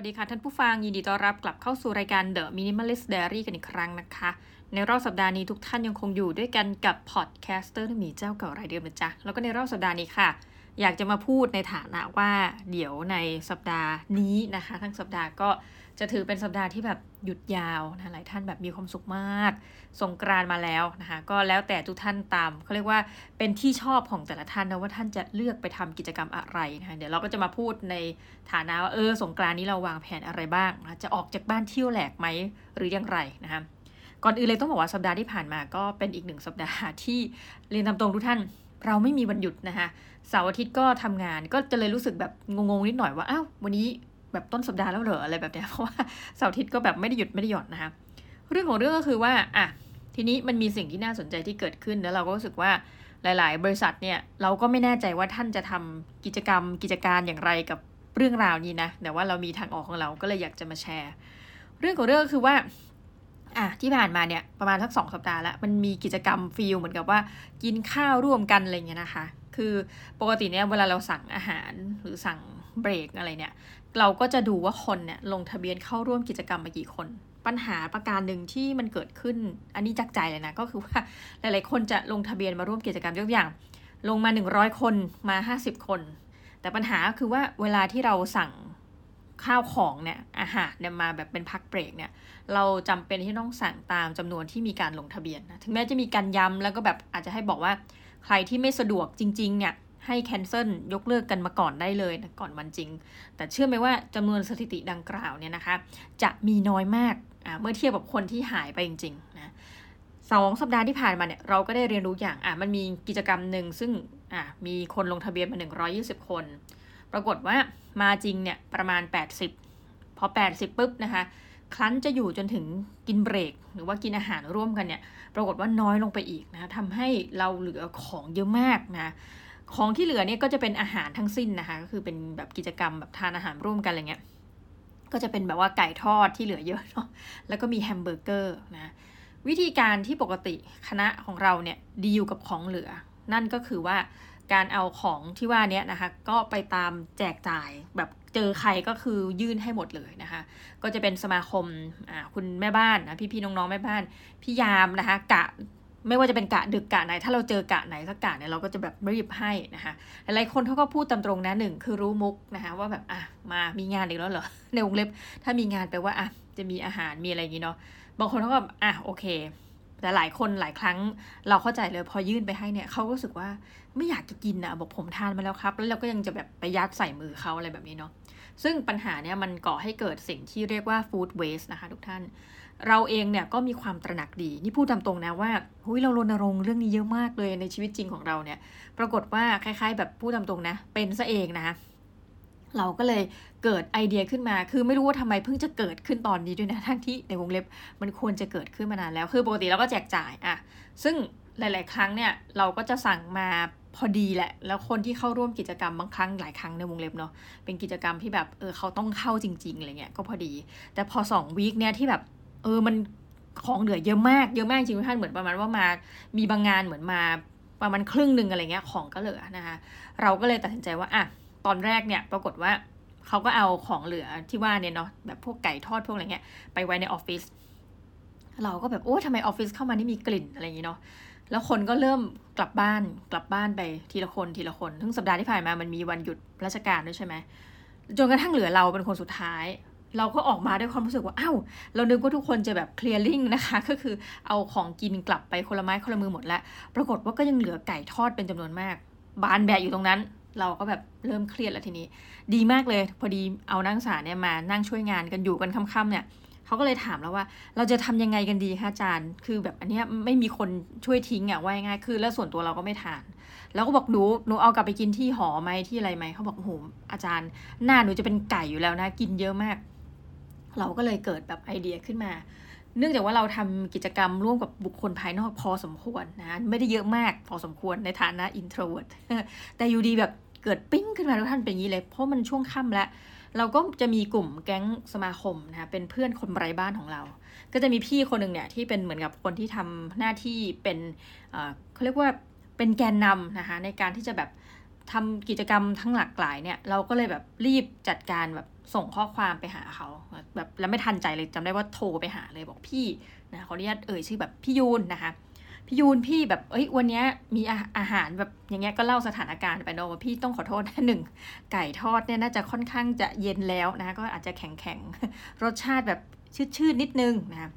วัสดีค่ะ ท่านผู้ฟัง ยินดีต้อนรับกลับเข้าสู่รายการ The Minimalist Diary กันอีกครั้งนะคะ ในรอบสัปดาห์นี้ทุกท่านยังคงอยู่ด้วยกันกับ podcaster ที่มีเจ้าเก่ารายเดิมนะจ๊ะ แล้วก็ในรอบสัปดาห์นี้ค่ะ อยากจะมาพูดในฐานะว่า เดี๋ยวในสัปดาห์นี้นะคะ ทั้งสัปดาห์ก็จะถือเป็นสัปดาห์ที่แบบ หยุดยาวนะหลายท่านแบบมีความสุขมาก สงกรานต์มาแล้วนะคะก็แล้วแต่ทุกท่านตามเขาเรียกว่าเป็นที่ชอบของแต่ละท่านนะว่าท่านจะเลือกไปทำกิจกรรมอะไรนะคะเดี๋ยวเราก็จะมาพูดในฐานะว่าเออสงกรานนี้เราวางแผนอะไรบ้างนะจะออกจากบ้านเที่ยวแหลกไหมหรือยังไรนะคะก่อนอื่นเลยต้องบอกว่าสัปดาห์ที่ผ่านมาก็เป็นอีกหนึ่งสัปดาห์ที่เรียนตามตรงทุกท่านเราไม่มีวันหยุดนะคะเสาร์อาทิตย์ก็ทำงานก็จะเลยรู้สึกแบบงงๆนิดหน่อยว่าอ้าววันนี้ แบบต้นสัปดาห์แล้วเหรออะไรแบบเนี้ยเพราะว่าเสาร์อาทิตย์ก็แบบไม่ได้หยุดไม่ได้หย่อนนะคะเรื่องของเรื่องก็คือว่าอะทีนี้มันมีสิ่งที่น่าสนใจที่เกิดขึ้นแล้วเราก็รู้สึกว่าหลาย ๆ บริษัทเนี่ยเราก็ไม่แน่ใจว่าท่านจะทำกิจกรรม กิจการอย่างไรกับเรื่องราวนี้นะแต่ว่าเรามีทางออกของเราก็เลยอยากจะมาแชร์ เรื่องของเรื่องก็คือว่าอะที่ผ่านมาเนี่ยประมาณสักสองสัปดาห์แล้วมันมีกิจกรรมฟีลเหมือนกับว่ากินข้าวร่วมกันอะไรเงี้ยนะคะ คือปกติเนี่ยเวลาเราสั่งอาหารหรือสั่งเบรกอะไรเนี่ย เราก็จะดูว่าคนเนี่ยลงทะเบียนเข้าร่วมกิจกรรมมากี่คน ปัญหาประการหนึ่งที่มันเกิดขึ้น อันนี้จักใจเลยนะก็คือว่าหลายๆ คนจะลงทะเบียนมาร่วมกิจกรรมยกอย่าง ลงมา 100 คนมา 50 คน แต่ปัญหาคือว่าเวลาที่เราสั่งข้าวของเนี่ยอาหารเนี่ยมาแบบเป็นพักเบรกเนี่ยเราจำเป็นที่ต้องสั่งตามจำนวนที่มีการลงทะเบียนนะถึงแม้จะมีการย้ำแล้วก็แบบอาจจะให้บอกว่าใครที่ไม่สะดวกจริง ๆ เนี่ย ให้แคนเซิลยกเลิกกันมาก่อนได้เลยนะก่อนวันจริง แต่เชื่อไหมว่าจำนวนสถิติดังกล่าวเนี่ยนะคะ จะมีน้อยมากเมื่อเทียบกับคนที่หายไปจริงๆนะสองสัปดาห์ที่ผ่านมาเนี่ยเราก็ได้เรียนรู้อย่างอะมันมีกิจกรรมหนึ่งซึ่งอะมีคนลงทะเบียนมา 120 คน ปรากฏว่ามาจริงเนี่ยประมาณ 80 พอ 80ปุ๊บนะคะครั้นจะอยู่จนถึงกินเบรก หรือว่ากินอาหารร่วมกันเนี่ย ปรากฏว่าน้อยลงไปอีกนะทำให้เราเหลือของเยอะมากนะ ของที่เหลือเนี่ยก็จะเป็นอาหารทั้งสิ้นนะคะ ก็คือเป็นแบบกิจกรรมแบบทานอาหารร่วมกันอะไรเงี้ย ก็จะเป็นแบบว่าไก่ทอดที่เหลือเยอะเนาะ แล้วก็มีแฮมเบอร์เกอร์นะ วิธีการที่ปกติคณะของเราเนี่ยดีอยู่กับของเหลือ นั่นก็คือว่าการเอาของที่ว่านี้นะคะ ก็ไปตามแจกจ่ายแบบเจอใครก็คือยื่นให้หมดเลยนะคะ ก็จะเป็นสมาคมคุณแม่บ้านนะพี่ๆน้องๆแม่บ้านพี่ยามนะคะ กะ ไม่ว่าจะเป็นกะดึกกะไหน ถ้าเราเจอกะไหนสักกะเนี่ยเราก็จะแบบรีบให้นะคะหลายคนเขาก็พูดตามตรงนะหนึ่งคือรู้มุกนะคะว่าแบบอะมามีงานอีกแล้วเหรอในวงเล็บถ้ามีงานแปลว่าอะจะมีอาหารมีอะไรอย่างนี้เนาะบางคนเขาก็อะโอเค แต่หลายคนหลายครั้งเราเข้าใจเลยพอยื่นไปให้เนี่ยเขาก็รู้สึกว่าไม่อยากจะกินนะบอกผมทานมาแล้วครับ แล้วเราก็ยังจะแบบไปยัดใส่มือเขาอะไรแบบนี้เนาะซึ่งปัญหาเนี่ยมันก่อให้เกิดสิ่งที่เรียกว่า food waste นะคะทุกท่าน เราเองเนี่ยก็มีความตระหนักดี นี่พูดตามตรงนะว่าหุยเรารณรงค์เรื่องนี้เยอะมากเลยในชีวิตจริงของเราเนี่ย ปรากฏว่าคล้ายๆ แบบพูดตามตรงนะ เป็นซะเองนะคะเราก็เลยเกิดไอเดียขึ้นมา คือไม่รู้ว่าทำไมเพิ่งจะเกิดขึ้นตอนนี้ด้วยนะ ทั้งที่ในวงเล็บมันควรจะเกิดขึ้นมานานแล้ว คือปกติเราก็แจกจ่ายอะซึ่งหลาย ๆ ครั้งเนี่ยเราก็จะสั่งมาพอดีแหละ แล้วคนที่เข้าร่วมกิจกรรมบางครั้งหลายครั้งในวงเล็บเนาะ เป็นกิจกรรมที่แบบเออเขาต้องเข้าจริง ๆ อะไรเงี้ย ก็พอดี แต่พอสองวีคเนี่ยที่แบบ เออมันของเหลือเยอะมากเยอะมากจริงท่านเหมือนประมาณว่ามามีบางงานเหมือนมาประมาณครึ่งหนึ่งอะไรเงี้ยของก็เหลือนะคะ เราก็เลยตัดสินใจว่าอะตอนแรกเนี่ยปรากฏว่าเขาก็เอาของเหลือที่ว่าเนี่ยเนาะแบบพวกไก่ทอดพวกอะไรเงี้ยไปไว้ในออฟฟิศเราก็แบบโอ้ทำไมออฟฟิศเข้ามานี่มีกลิ่นอะไรอย่างงี้เนาะแล้วคนก็เริ่มกลับบ้านกลับบ้านไปทีละคนทีละคนทั้งสัปดาห์ที่ผ่านมามันมีวันหยุดราชการด้วยใช่ไหมจนกระทั่งเหลือเราเป็นคนสุดท้าย เราก็ออกมาด้วยความรู้สึกว่าอ้าวเรานึกว่าทุกคนจะแบบเคลียร์ลิงนะคะ ก็คือเอาของกินกลับไปคนละไม้คนละมือหมดแล้ว ปรากฏว่าก็ยังเหลือไก่ทอดเป็นจำนวนมาก บานแบะอยู่ตรงนั้น เราก็แบบเริ่มเครียดแล้วทีนี้ ดีมากเลย พอดีเอานักศึกษาเนี่ยมานั่งช่วยงานกันอยู่กันค่ำๆเนี่ยเขาก็เลยถามแล้วว่า เราจะทำยังไงกันดีคะอาจารย์ คือแบบอันนี้ไม่มีคนช่วยทิ้งอะว่าง่ายคือ แล้วส่วนตัวเราก็ไม่ทาน แล้วก็บอกหนูหนูเอากลับไปกินที่หอไหมที่อะไรไหมเขาบอกโหอาจารย์ หน้าหนูจะเป็นไก่อยู่แล้วนะกินเยอะมาก เราก็เลยเกิดแบบไอเดียขึ้นมา เนื่องจากว่าเราทำกิจกรรมร่วมกับบุคคลภายนอกพอสมควรนะไม่ได้เยอะมากพอสมควรในฐานะ introvert แต่อยู่ดีแบบเกิดปิ้งขึ้นมาทุกท่านเป็นอย่างนี้เลย เพราะมันช่วงค่ำแล้ว เราก็จะมีกลุ่มแก๊งสมาคมนะคะเป็นเพื่อนคนไร้บ้านของเรา ก็จะมีพี่คนหนึ่งเนี่ยที่เป็นเหมือนกับคนที่ทำหน้าที่เป็นเขาเรียกว่าเป็นแกนนำนะคะในการที่จะแบบทำกิจกรรมทั้งหลากหลายเนี่ยเราก็เลยแบบรีบจัดการแบบ ส่งข้อความไปหาเขาแบบแล้วไม่ทันใจเลยจำได้ว่าโทรไปหาเลยบอกพี่นะขออนุญาตเอ่ยชื่อแบบพี่ยูนนะคะพี่ยูนพี่แบบเอ้ยวันนี้มีอาหารแบบอย่างเงี้ยก็เล่าสถานการณ์ไปเนาะว่าพี่ต้องขอโทษนะหนึ่งไก่ทอดเนี่ยน่าจะค่อนข้างจะเย็นแล้วนะก็อาจจะแข็งแข็งรสชาติแบบชืดๆนิดนึงนะ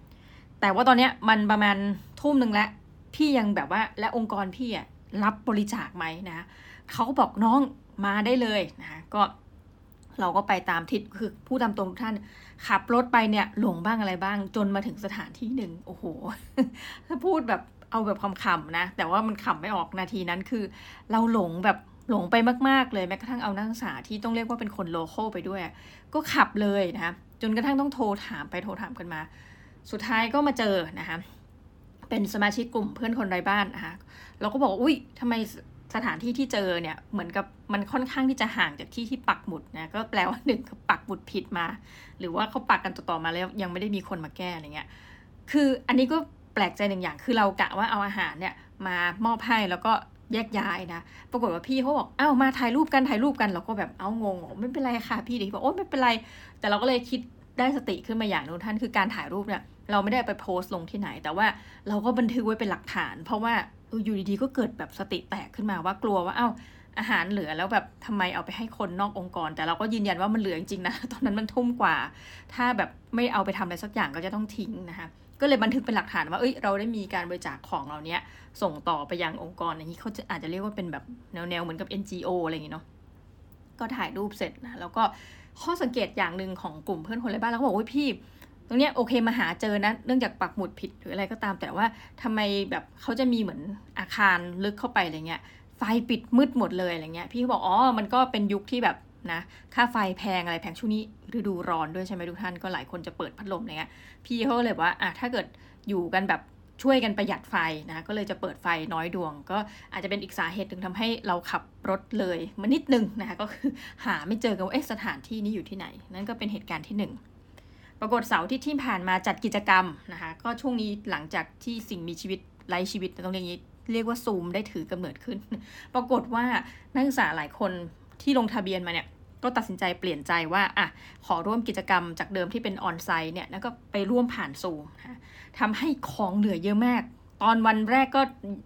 แต่ว่าตอนเนี้ยมันประมาณทุ่มหนึ่งแล้วพี่ยังแบบว่าและองค์กรพี่อะรับบริจาคไหมนะเขาบอกน้องมาได้เลยนะก็ เราก็ไปตามทิศคือผู้ตามตรงทุกท่าน ขับรถไปเนี่ยหลงบ้างอะไรบ้าง จนมาถึงสถานที่หนึ่งโอ้โห ถ้าพูดแบบเอาแบบคำๆนะ แต่ว่ามันขำไม่ออกนาทีนั้นคือ เราหลงแบบหลงไปมากๆเลยแม้กระทั่งเอานักศึกษาที่ต้องเรียกว่าเป็นคนโลโก้ไปด้วย ก็ขับเลยนะคะจนกระทั่งต้องโทรถามไปโทรถามกันมา สุดท้ายก็มาเจอนะคะเป็นสมาชิกกลุ่มเพื่อนคนไร้บ้านนะคะเราก็บอกอุ้ยทำไม สถานที่ที่เจอเนี่ยเหมือนกับมันค่อนข้างที่จะห่างจากที่ที่ปักหมุดนะก็แปลว่าหนึ่งเขาปักหมุดผิดมา หรือว่าเขาปักกันต่อๆมาแล้วยังไม่ได้มีคนมาแก้อะไรเงี้ยคืออันนี้ก็แปลกใจหนึ่งอย่างคือเรากะว่าเอาอาหารเนี่ยมามอบให้แล้วก็แยกย้ายนะ ปรากฏว่าพี่เขาบอก เอ้ามาถ่ายรูปกันถ่ายรูปกัน เราก็แบบ เอ้างงไม่เป็นไรค่ะพี่เดีบอกโอ้ไม่เป็นไร แต่เราก็เลยคิดได้สติขึ้นมาอย่างนึงท่านคือการถ่ายรูปเนี่ย เราไม่ได้ไปโพสต์ลงที่ไหน แต่ว่าเราก็บันทึกไว้เป็นหลักฐาน เพราะว่า อยู่ดีๆก็เกิดแบบสติแตกขึ้นมาว่ากลัวว่าเอ้าอาหารเหลือแล้วแบบทำไมเอาไปให้คนนอกองค์กร แต่เราก็ยืนยันว่ามันเหลือจริงๆนะตอนนั้นมันทุ่มกว่า ถ้าแบบไม่เอาไปทำอะไรสักอย่างก็จะต้องทิ้งนะคะก็เลยบันทึกเป็นหลักฐานว่าเอ้ยเราได้มีการบริจาคของเราเนี้ยส่งต่อไปยังองค์กรอย่างนี้เขาจะอาจจะเรียกว่าเป็นแบบแนวๆเหมือนกับ NGO อะไรอย่างงี้เนาะก็ถ่ายรูปเสร็จนะแล้วก็ข้อสังเกตอย่างหนึ่งของกลุ่มเพื่อนคนไร้บ้านแล้วก็บอกว่าพี่ ตรงเนี้ยโอเคมาหาเจอนะ เนื่องจากปักหมุดผิดหรืออะไรก็ตาม แต่ว่าทำไมแบบเขาจะมีเหมือนอาคารลึกเข้าไปอะไรเงี้ย ไฟปิดมืดหมดเลยอะไรเงี้ย พี่บอกอ๋อ มันก็เป็นยุคที่แบบนะ ค่าไฟแพงอะไรแพงช่วงนี้ฤดูร้อนด้วยใช่ไหมทุกท่าน ก็หลายคนจะเปิดพัดลมอะไรเงี้ย พี่เขาเลยว่าอะถ้าเกิดอยู่กันแบบช่วยกันประหยัดไฟนะ ก็เลยจะเปิดไฟน้อยดวง ก็อาจจะเป็นอีกสาเหตุหนึ่งทำให้เราขับรถเลยมานิดนึงนะคะ ก็คือหาไม่เจอกันว่าเอ๊ะสถานที่นี้อยู่ที่ไหน นั่นก็เป็นเหตุการณ์ที่1 ปรากฏเสาร์ที่ที่ผ่านมาจัดกิจกรรมนะคะ ก็ช่วงนี้หลังจากที่สิ่งมีชีวิตไร้ชีวิตต้องเรียกนี้เรียกว่าซูมได้ถือกำเนิดขึ้น ปรากฏว่านักศึกษาหลายคนที่ลงทะเบียนมาเนี่ยก็ตัดสินใจเปลี่ยนใจว่าอะขอร่วมกิจกรรมจากเดิมที่เป็นออนไซต์เนี่ยแล้วก็ไปร่วมผ่านซูมนะทำให้ของเหลือเยอะมาก ตอนวันแรกก็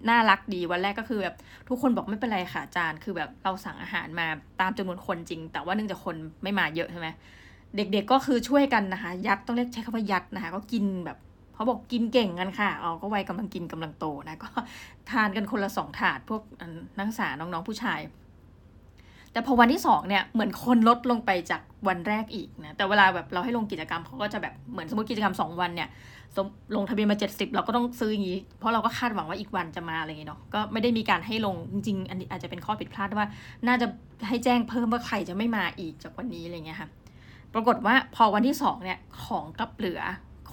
น่ารักดีวันแรกก็คือแบบทุกคนบอกไม่เป็นไรค่ะอาจารย์ คือแบบเราสั่งอาหารมาตามจำนวนคนจริง แต่ว่าเนื่องจากคนไม่มาเยอะใช่ไหม เด็กๆก็คือช่วยกันนะคะยัดต้องเรียกใช้คำว่ายัดนะคะก็กินแบบเขาบอกกินเก่งกันค่ะอ๋อก็วัยกำลังกินกำลังโตนะก็ทานกันคนละสองถาดพวกนักศึกษาน้องๆผู้ชาย แต่พอวันที่สองเนี่ยเหมือนคนลดลงไปจากวันแรกอีกนะแต่เวลาแบบเราให้ลงกิจกรรมเขาก็จะแบบเหมือนสมมติกิจกรรมสองวันเนี่ยลงทะเบียนมา 70 เราก็ต้องซื้ออย่างนี้เพราะเราก็คาดหวังว่าอีกวันจะมาอะไรอย่างเงี้เนาะก็ไม่ได้มีการให้ลงจริงๆอันนี้อาจจะเป็นข้อผิดพลาดว่า น่าจะให้แจ้งเพิ่มว่าใครจะไม่มาอีกจากวันนี้อะไรเงี้ยค่ะ ปรากฏว่าพอวันที่สองเนี่ยของกลับเหลือ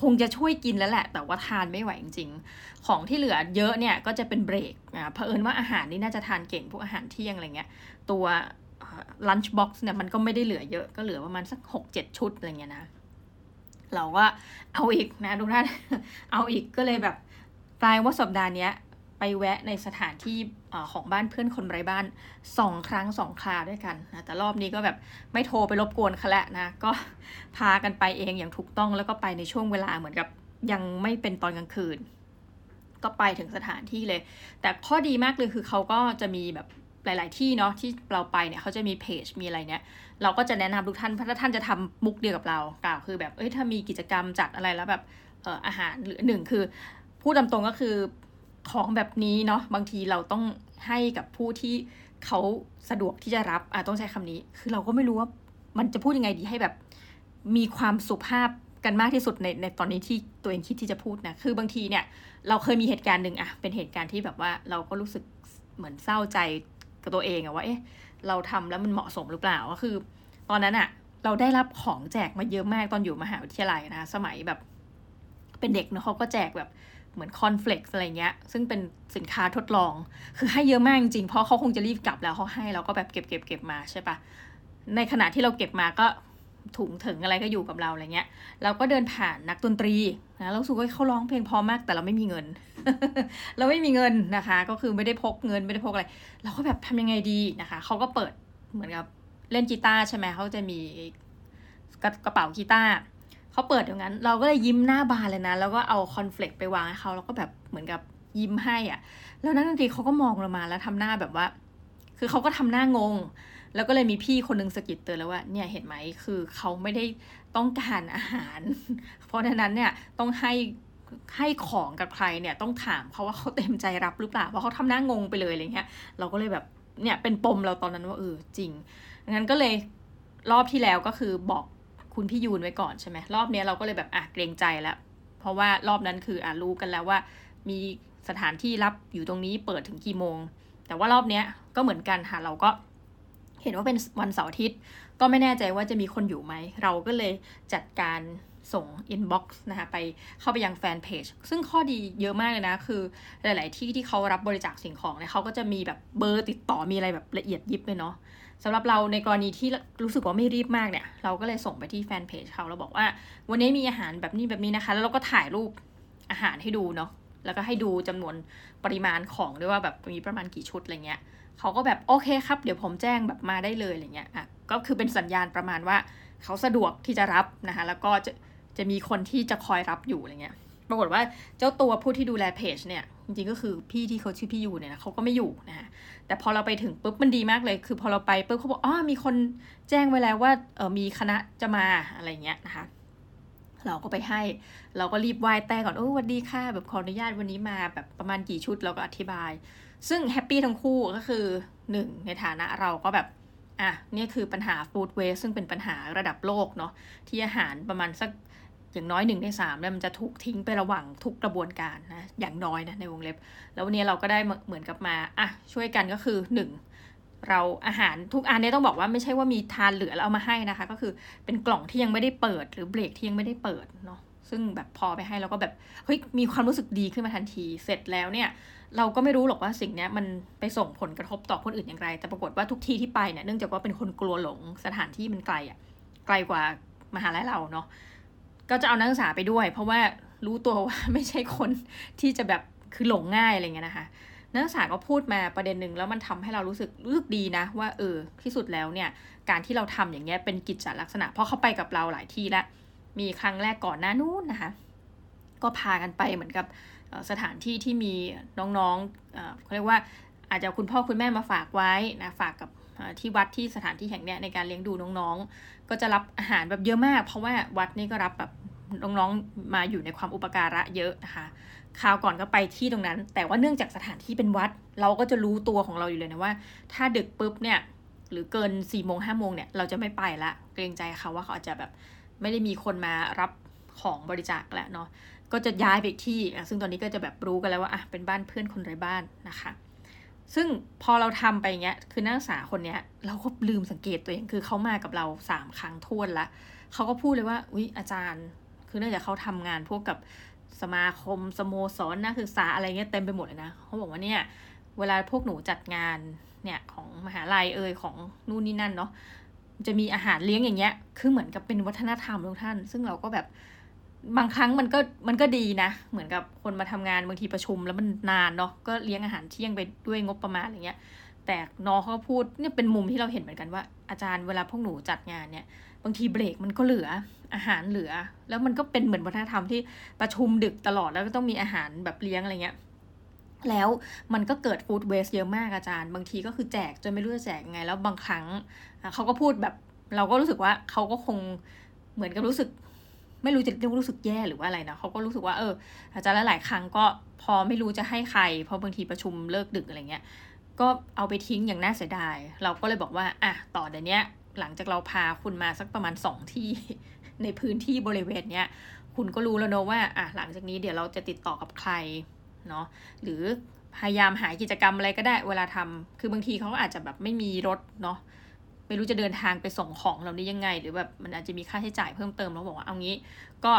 คงจะช่วยกินแล้วแหละ แต่ว่าทานไม่ไหวจริงๆ ของที่เหลือเยอะเนี่ยก็จะเป็นเบรกอ่าเผอิญว่าอาหารนี่น่าจะทานเก่งพวกอาหารเที่ยงอะไรเงี้ยตัวลันช์บ็อกซ์เนี่ยมันก็ไม่ได้เหลือเยอะก็เหลือประมาณสักหกเจ็ดชุดอะไรเงี้ยนะเราก็เอาอีกนะทุกท่านเอาอีกก็เลยแบบกลายว่าสัปดาห์นี้ แวะในสถานที่ของบ้านเพื่อนคนไร้บ้านสองครั้งสองคราด้วยกันนะแต่รอบนี้ก็แบบไม่โทรไปรบกวนเขาแล้วนะก็พากันไปเองอย่างถูกต้องแล้วก็ไปในช่วงเวลาเหมือนกับยังไม่เป็นตอนกลางคืน ก็ไปถึงสถานที่เลย แต่ข้อดีมากเลยคือเขาก็จะมีแบบหลาย ๆ ที่เนาะที่เราไปเนี่ยเขาจะมีเพจมีอะไรเนี่ย เราก็จะแนะนำทุกท่านเพราะถ้าท่านจะทำมุกเดียวกับเรากล่าวคือแบบเอ้ยถ้ามีกิจกรรมจัดอะไรแล้วแบบอออาหารหรือหนึ่งคือพูดตามตรงก็คือ ของแบบนี้เนาะบางทีเราต้องให้กับผู้ที่เขาสะดวกที่จะรับอะต้องใช้คำนี้ คือเราก็ไม่รู้ว่ามันจะพูดยังไงดีให้แบบมีความสุภาพกันมากที่สุดในในตอนนี้ที่ตัวเองคิดที่จะพูดนะคือบางทีเนี่ย เราเคยมีเหตุการณ์หนึ่งอะเป็นเหตุการณ์ที่แบบว่าเราก็รู้สึกเหมือนเศร้าใจกับตัวเองอะว่าเอ๊ะเราทำแล้วมันเหมาะสมหรือเปล่าก็คือ ตอนนั้นอะเราได้รับของแจกมาเยอะมากตอนอยู่มหาวิทยาลัยนะ สมัยแบบ เป็นเด็กเนาะเขาก็แจกแบบ เหมือนคอนเฟล็กซ์อะไรเงี้ย ซึ่งเป็นสินค้าทดลอง คือให้เยอะมากจริง เพราะเขาคงจะรีบกลับแล้วเขาให้เราก็แบบเก็บเก็บเก็บมาใช่ปะในขณะที่เราเก็บมาก็ถุงถึงอะไรก็อยู่กับเราอะไรเงี้ย เราก็เดินผ่านนักดนตรีนะเราสูว่าเขาร้องเพลงพอมากแต่เราไม่มีเงิน เราไม่มีเงินนะคะ ก็คือไม่ได้พกเงินไม่ได้พกอะไร เราก็แบบทำยังไงดีนะคะเขาก็เปิดเหมือนกับเล่นกีตาร์ใช่ไหมเขาจะมีกระเป๋ากีตาร์ เขาเปิดอย่างนั้น เราก็เลยยิ้มหน้าบานเลยนะ แล้วก็เอาคอนเฟลกไปวางให้เขาแล้วก็แบบเหมือนกับยิ้มให้อะ่ะ แล้วนักดนตรีเขาก็มองเรามาแล้วทำหน้าแบบว่า คือเขาก็ทำหน้างง แล้วก็เลยมีพี่คนนึงสะกิดเตือนแล้วว่า เนี่ยเห็นไหมคือเขาไม่ได้ต้องการอาหาร เพราะฉะนั้นเนี่ยต้องให้ให้ของกับใครเนี่ยต้องถามเขาว่าเขาเต็มใจรับหรือเปล่าเพราะเขาทำหน้างงไปเลยอะไรเงี้ย เราก็เลยแบบเนี่ยเป็นปมเราตอนนั้นว่าเออจริงงั้นก็เลยรอบที่แล้วก็คือบอก คุณพี่ยูนไว้ก่อนใช่ไหมรอบนี้เราก็เลยแบบอะเกรงใจแล้วเพราะว่ารอบนั้นคืออะรู้กันแล้วว่า มีสถานที่รับอยู่ตรงนี้เปิดถึงกี่โมง แต่ว่ารอบเนี้ยก็เหมือนกันค่ะเราก็เห็นว่าเป็นวันเสาร์อาทิตย์ ก็ไม่แน่ใจว่าจะมีคนอยู่ไหม เราก็เลยจัดการส่ง inbox นะคะไปเข้าไปยังแฟนเพจซึ่งข้อดีเยอะมากเลยนะ คือหลาย ๆ ที่ที่เขารับบริจาคสิ่งของเนี่ยเขาก็จะมีแบบเบอร์ติดต่อมีอะไรแบบละเอียดยิบเลยเนาะ สำหรับเราในกรณีที่รู้สึกว่าไม่รีบมากเนี่ย เราก็เลยส่งไปที่แฟนเพจเขาเราบอกว่า วันนี้มีอาหารแบบนี้แบบนี้นะคะ แล้วเราก็ถ่ายรูปอาหารให้ดูเนาะแล้วก็ให้ดูจำนวนปริมาณของด้วยว่าแบบมีประมาณกี่ชุดอะไรเงี้ยเขาก็แบบโอเคครับ เดี๋ยวผมแจ้งแบบมาได้เลยอะไรเงี้ยอะก็คือเป็นสัญญาณประมาณว่าเขาสะดวกที่จะรับนะคะแล้วก็จะจะมีคนที่จะคอยรับอยู่อะไรเงี้ยปรากฏว่าเจ้าตัวผู้ที่ดูแลเพจเนี่ย จริงๆก็คือพี่ที่เขาชื่อพี่ยูเนี่ยนะเขาก็ไม่อยู่นะแต่พอเราไปถึงปุ๊บมันดีมากเลย คือพอเราไปปุ๊บเขาบอกอ๋อมีคนแจ้งไว้แล้วว่าเออมีคณะจะมาอะไรเงี้ยนะคะเราก็ไปให้ เราก็รีบไหว้แต่ก่อนโอ้วันดีค่ะ แบบขออนุญาตวันนี้มาแบบประมาณกี่ชุดเราก็อธิบาย ซึ่งแฮปปี้ทั้งคู่ก็คือหนึ่งในฐานะเราก็แบบอะนี่คือปัญหาฟู้ดเวสซึ่งเป็นปัญหาระดับโลกเนาะที่อาหารประมาณสัก อย่างน้อยหนึ่งในสามเนี่ยมันจะถูกทิ้งไประหว่างทุกกระบวนการนะ อย่างน้อยนะในวงเล็บ แล้ววันนี้เราก็ได้เหมือนกับมาอะช่วยกันก็คือหนึ่งเราอาหารทุกอันนี้ต้องบอกว่าไม่ใช่ว่ามีทานเหลือแล้วเอามาให้นะคะ ก็คือเป็นกล่องที่ยังไม่ได้เปิด หรือเบรกที่ยังไม่ได้เปิดเนาะซึ่งแบบพอไปให้เราก็แบบเฮ้ยมีความรู้สึกดีขึ้นมาทันที เสร็จแล้วเนี่ย เราก็ไม่รู้หรอกว่าสิ่งนี้มันไปส่งผลกระทบต่อคนอื่นอย่างไร แต่ปรากฏว่าทุกที่ที่ไปเนี่ยเนื่องจากว่าเป็นคนกลัวหลงสถานที่มันไกลอะ่ะไกลกว่ามหาลัยเราเนาะ ก็จะเอานักศึกษาไปด้วย เพราะว่ารู้ตัวว่าไม่ใช่คนที่จะแบบคือหลงง่ายอะไรเงี้ยนะคะนักศึกษาก็พูดมาประเด็นหนึ่งแล้วมันทำให้เรารู้สึกรู้สึกดีนะ ว่าเออที่สุดแล้วเนี่ย การที่เราทำอย่างเงี้ยเป็นกิจจลักษณะ เพราะเขาไปกับเราหลายที่ล้วมีครั้งแรกก่อนหน้านู้นนะคะ ก็พากันไปเหมือนกับสถานที่ที่มีน้องๆเขาเรียกว่าอาจจะคุณพ่อคุณแม่มาฝากไว้นะฝากกับ ที่วัดที่สถานที่แห่งเนี้ยในการเลี้ยงดูน้องๆ ก็จะรับอาหารแบบเยอะมาก เพราะว่าวัดนี่ก็รับแบบน้องๆมาอยู่ในความอุปการะเยอะนะคะคราวก่อนก็ไปที่ตรงนั้น แต่ว่าเนื่องจากสถานที่เป็นวัด เราก็จะรู้ตัวของเราอยู่เลยนะว่า ถ้าดึกปุ๊บเนี่ยหรือเกิน4ี่โมงห้าโมงเนี่ยเราจะไม่ไปละเกรงใจเขาว่าเขาอาจจะแบบไม่ได้มีคนมารับของบริจาคแล้วเนาะก็จะย้ายไปที่ ซึ่งตอนนี้ก็จะแบบรู้กันแล้วว่าอะเป็นบ้านเพื่อนคนไร้บ้านนะคะ ซึ่งพอเราทำไปเงี้ย คือนักศึกษาคนเนี้ย เราก็ลืมสังเกตตัวเอง คือเขามากับเราสามครั้งทวนละ เขาก็พูดเลยว่า อุ๊ย อาจารย์ คือเนื่องจากเขาทำงานพวกกับสมาคม สโมสรนักศึกษาอะไรเงี้ยเต็มไปหมดเลยนะ เขาบอกว่าเนี่ย เวลาพวกหนูจัดงานเนี่ยของมหาลัยเอ่ยของนู่นนี่นั่นเนาะ จะมีอาหารเลี้ยงอย่างเงี้ย คือเหมือนกับเป็นวัฒนธรรมทุกท่าน ซึ่งเราก็แบบ บางครั้งมันก็มันก็ดีนะ เหมือนกับคนมาทำงานบางทีประชุมแล้วมันนานเนาะก็เลี้ยงอาหารเที่ยงไปด้วยงบประมาณอะไรเงี้ย แต่น้องเขาพูดเนี่ยเป็นมุมที่เราเห็นเหมือนกันว่าอาจารย์เวลาพวกหนูจัดงานเนี่ยบางทีเบรกมันก็เหลืออาหารเหลือ แล้วมันก็เป็นเหมือนวัฒนธรรมที่ประชุมดึกตลอดแล้วก็ต้องมีอาหารแบบเลี้ยงอะไรเงี้ยแล้วมันก็เกิดฟู้ดเวสเยอะมากอาจารย์ บางทีก็คือแจกจนไม่รู้จะแจกไง แล้วบางครั้งเขาก็พูดแบบเราก็รู้สึกว่าเขาก็คงเหมือนกับรู้สึก ไม่รู้จะเรียกรู้สึกแย่หรือว่าอะไรนะเขาก็รู้สึกว่าเออ อาจารย์หลายครั้งก็พอไม่รู้จะให้ใคร เพราะบางทีประชุมเลิกดึกอะไรเงี้ยก็เอาไปทิ้งอย่างน่าเสียดาย เราก็เลยบอกว่าอะต่อเดี๋ยวนี้หลังจากเราพาคุณมาสักประมาณสองที่ในพื้นที่บริเวณเนี้ยคุณก็รู้แล้วเนอะว่าอะหลังจากนี้เดี๋ยวเราจะติดต่อกับใครเนาะหรือพยายามหากิจกรรมอะไรก็ได้เวลาทำคือบางทีเขาก็อาจจะแบบไม่มีรถเนาะ ไม่รู้จะเดินทางไปส่งของเราได้ยังไง หรือแบบมันอาจจะมีค่าใช้จ่ายเพิ่มเติมเราบอกว่าเอางี้ ก็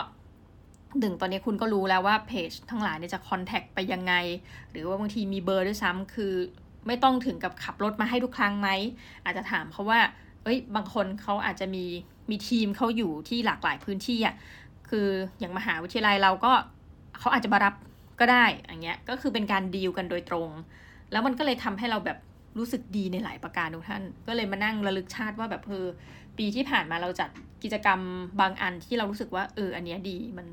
หนึ่งตอนนี้คุณก็รู้แล้วว่าเพจทั้งหลายเนี่ยจะคอนแทคไปยังไง หรือว่าบางทีมีเบอร์ด้วยซ้ำคือไม่ต้องถึงกับขับรถมาให้ทุกครั้งไหม อาจจะถามเขาว่า เอ้ย บางคนเขาอาจจะมีมีทีมเขาอยู่ที่หลากหลายพื้นที่อะ คืออย่างมหาวิทยาลัยเราก็เขาอาจจะมารับก็ได้อย่างเงี้ย ก็คือเป็นการดีลกันโดยตรง แล้วมันก็เลยทำให้เราแบบ รู้สึกดีในหลายประการทุกท่าน ก็เลยมานั่งระลึกชาติว่าแบบเออปีที่ผ่านมาเราจัดกิจกรรมบางอันที่เรารู้สึกว่าเอออันเนี้ยดีมัน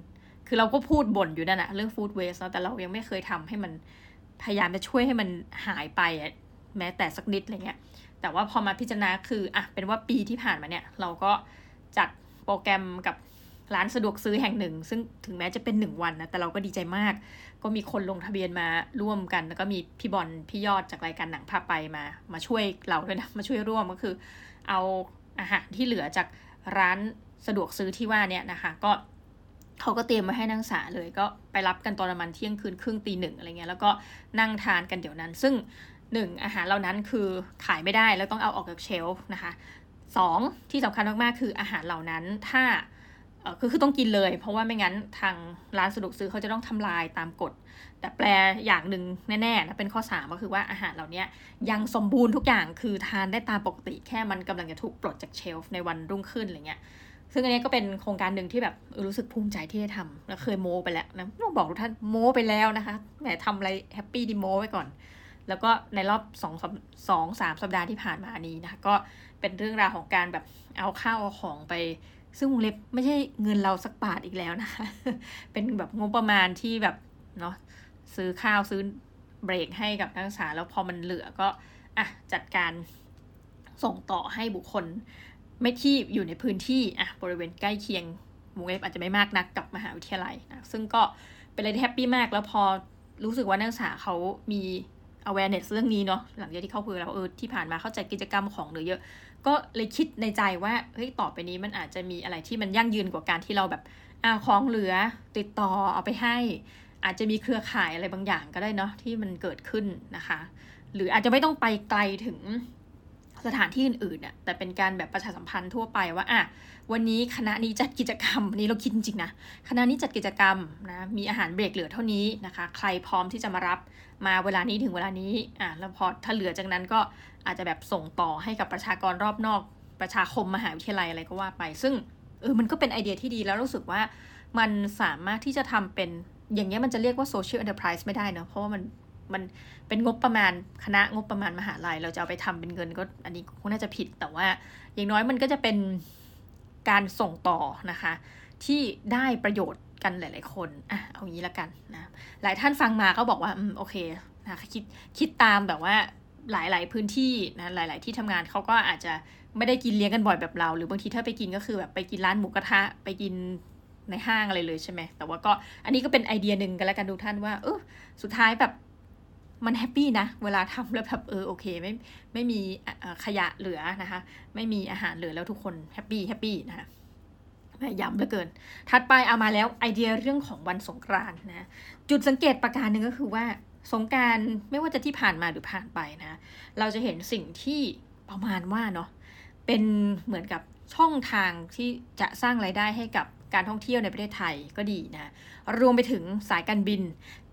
คือเราก็พูดบ่นอยู่นั่นแหะเรื่องฟู้ดเวสต์แต่เรายังไม่เคยทำให้มันพยายามจะช่วยให้มันหายไปแม้แต่สักนิดอะไรเงี้ยแต่ว่าพอมาพิจารณาคืออะเป็นว่าปีที่ผ่านมาเนี่ย เราก็จัดโปรแกรมกับร้านสะดวกซื้อแห่งหนึ่ง ซึ่งถึงแม้จะเป็นหนึ่งวันนะแต่เราก็ดีใจมาก ก็มีคนลงทะเบียนมาร่วมกัน แล้วก็มีพี่บอลพี่ยอดจากรายการหนังพาไปมา มาช่วยเราด้วยนะ มาช่วยร่วมก็คือ เอาอาหารที่เหลือจากร้านสะดวกซื้อที่ว่าเนี่ยนะคะ ก็เขาก็เตรียมมาให้นักศึกษาเลย ก็ไปรับกันตอนประมาณเที่ยงคืนครึ่งตีหนึ่งอะไรเงี้ยแล้วก็นั่งทานกันเดี๋ยวนั้น ซึ่งหนึ่งอาหารเหล่านั้นคือขายไม่ได้แล้วต้องเอาออกจากเชลฟ์นะคะสองที่สำคัญมากๆคืออาหารเหล่านั้นถ้า คือคือต้องกินเลย เพราะว่าไม่งั้นทางร้านสะดวกซื้อเขาจะต้องทำลายตามกฎ แต่แปลอย่างหนึ่งแน่ๆนะเป็นข้อ 3 ก็คือว่าอาหารเหล่านี้ยังสมบูรณ์ทุกอย่างคือทานได้ตามปกติแค่มันกำลังจะถูกปลดจากเชลฟ์ในวันรุ่งขึ้นอะไรเงี้ยซึ่งอันนี้ก็เป็นโครงการหนึ่งที่แบบรู้สึกภูมิใจที่ได้ทำแล้วเคยโม้ไปแล้วนะต้องบอกทุกท่านโม้ไปแล้วนะคะแหมทำอะไรแฮปปี้ดีโม้ไว้ก่อน แล้วก็ในรอบสองสองสามสัปดาห์ที่ผ่านมานี้นะคะก็เป็นเรื่องราวของการแบบเอาข้าวเอาของไป ซึ่งวงเล็บไม่ใช่เงินเราสักบาทอีกแล้วนะคะ เป็นแบบงบประมาณที่แบบเนาะซื้อข้าวซื้อเบรกให้กับนักศึกษาแล้วพอมันเหลือก็อะจัดการส่งต่อให้บุคคล ไม่ที่อยู่ในพื้นที่อะบริเวณใกล้เคียงวงเล็บอาจจะไม่มากนักกับมหาวิทยาลัยนะซึ่งก็เป็นอะไรที่แฮปปี้มากแล้วพอรู้สึกว่านักศึกษาเขามี awareness เรื่องนี้เนาะหลังจากที่เข้าคุยแล้วเออที่ผ่านมาเข้าใจกิจกรรมของเหลือเยอะ ก็เลยคิดในใจว่าเฮ้ยต่อไปนี้มันอาจจะมีอะไรที่มันยั่งยืนกว่าการที่เราแบบอ่าของเหลือติดต่อเอาไปให้ อาจจะมีเครือข่ายอะไรบางอย่างก็ได้เนาะที่มันเกิดขึ้นนะคะ หรืออาจจะไม่ต้องไปไกลถึงสถานที่อื่นๆน่ะแต่เป็นการแบบประชาสัมพันธ์ทั่วไปว่าอะ วันนี้คณะนี้จัดกิจกรรมนี้เราคิดจริงๆนะคณะนี้จัดกิจกรรมนะมีอาหารเบรกเหลือเท่านี้นะคะ ใครพร้อมที่จะมารับมาเวลานี้ถึงเวลานี้อะแล้วพอถ้าเหลือจากนั้นก็อาจจะแบบส่งต่อให้กับประชากรรอบนอก ประชาคมมหาวิทยาลัยอะไรก็ว่าไป ซึ่งเออมันก็เป็นไอเดียที่ดีแล้วรู้สึกว่ามันสามารถที่จะทำเป็นอย่างเงี้ยมันจะเรียกว่า social enterprise ไม่ได้เนาะเพราะว่ามันมันเป็นงบประมาณคณะงบประมาณมหาลัย เราจะเอาไปทำเป็นเงินก็อันนี้คงน่าจะผิดแต่ว่า อย่างน้อยมันก็จะเป็น การส่งต่อนะคะ ที่ได้ประโยชน์กันหลาย ๆ คนอะเอางี้ละกันนะหลายท่านฟังมาก็บอกว่าอืมโอเคนะคิดคิดตามแบบว่าหลาย ๆ พื้นที่นะหลาย ๆ ที่ทำงานเขาก็อาจจะไม่ได้กินเลี้ยงกันบ่อยแบบเรา หรือบางทีถ้าไปกินก็คือแบบไปกินร้านหมูกระทะไปกินในห้างอะไรเลยใช่ไหมแต่ว่าก็อันนี้ก็เป็นไอเดียหนึ่งกันแล้วกันดูท่านว่าเออสุดท้ายแบบ มัน happy นะ เวลาทำแล้วแบบเออโอเคไม่ไม่มีขยะเหลือนะคะ ไม่มีอาหารเหลือแล้วทุกคน happy happy นะคะย้ำเหลือเกิน ถัดไปเอามาแล้วไอเดียเรื่องของวันสงกรานต์นะ จุดสังเกตประการหนึ่งก็คือว่าสงกรานต์ไม่ว่าจะที่ผ่านมาหรือผ่านไปนะ เราจะเห็นสิ่งที่ประมาณว่าเนาะเป็นเหมือนกับช่องทางที่จะสร้างไรายได้ให้กับการท่องเที่ยวในประเทศไทยก็ดีนะ รวมไปถึงสายการบิน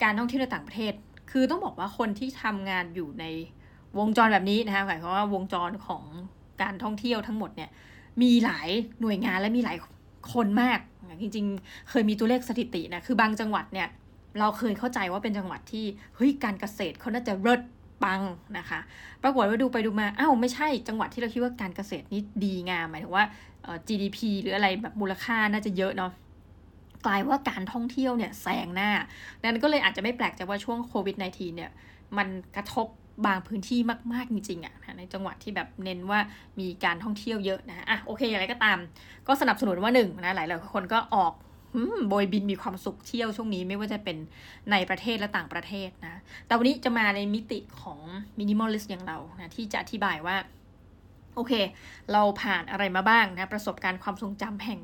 การท่องเที่ยวในต่างประเทศ คือต้องบอกว่าคนที่ทำงานอยู่ในวงจรแบบนี้นะคะหมายความว่าวงจรของการท่องเที่ยวทั้งหมดเนี่ย มีหลายหน่วยงานและมีหลายคนมาก จริง ๆ เคยมีตัวเลขสถิตินะคือบางจังหวัดเนี่ย เราเคยเข้าใจว่าเป็นจังหวัดที่เฮ้ยการเกษตรเขาน่าจะเลิศปังนะคะ ปรากฏว่าดูไปดูมาอ้าวไม่ใช่จังหวัดที่เราคิดว่าการเกษตรนี่ดีงามหมายถึงว่า GDP หรืออะไรแบบมูลค่าน่าจะเยอะเนาะ กลายว่าการท่องเที่ยวเนี่ยแซงหน้านั้นก็เลยอาจจะไม่แปลกใจว่าช่วงโควิด -19 เนี่ยมันกระทบบางพื้นที่มาก ๆ จริงๆอะ่ะในจังหวัดที่แบบเน้นว่ามีการท่องเที่ยวเยอะนะอะโอเคอะไรก็ตาม ก็สนับสนุนว่าหนึ่งนะหลายหลายคนก็ออกโบยบินมีความสุขเที่ยวช่วงนี้ไม่ว่าจะเป็นในประเทศและต่างประเทศนะแต่วันนี้จะมาในมิติของ minimalist อย่างเรานะที่จะอธิบายว่า โอเค เราผ่านอะไรมาบ้างนะประสบการณ์ความทรงจำแห่ง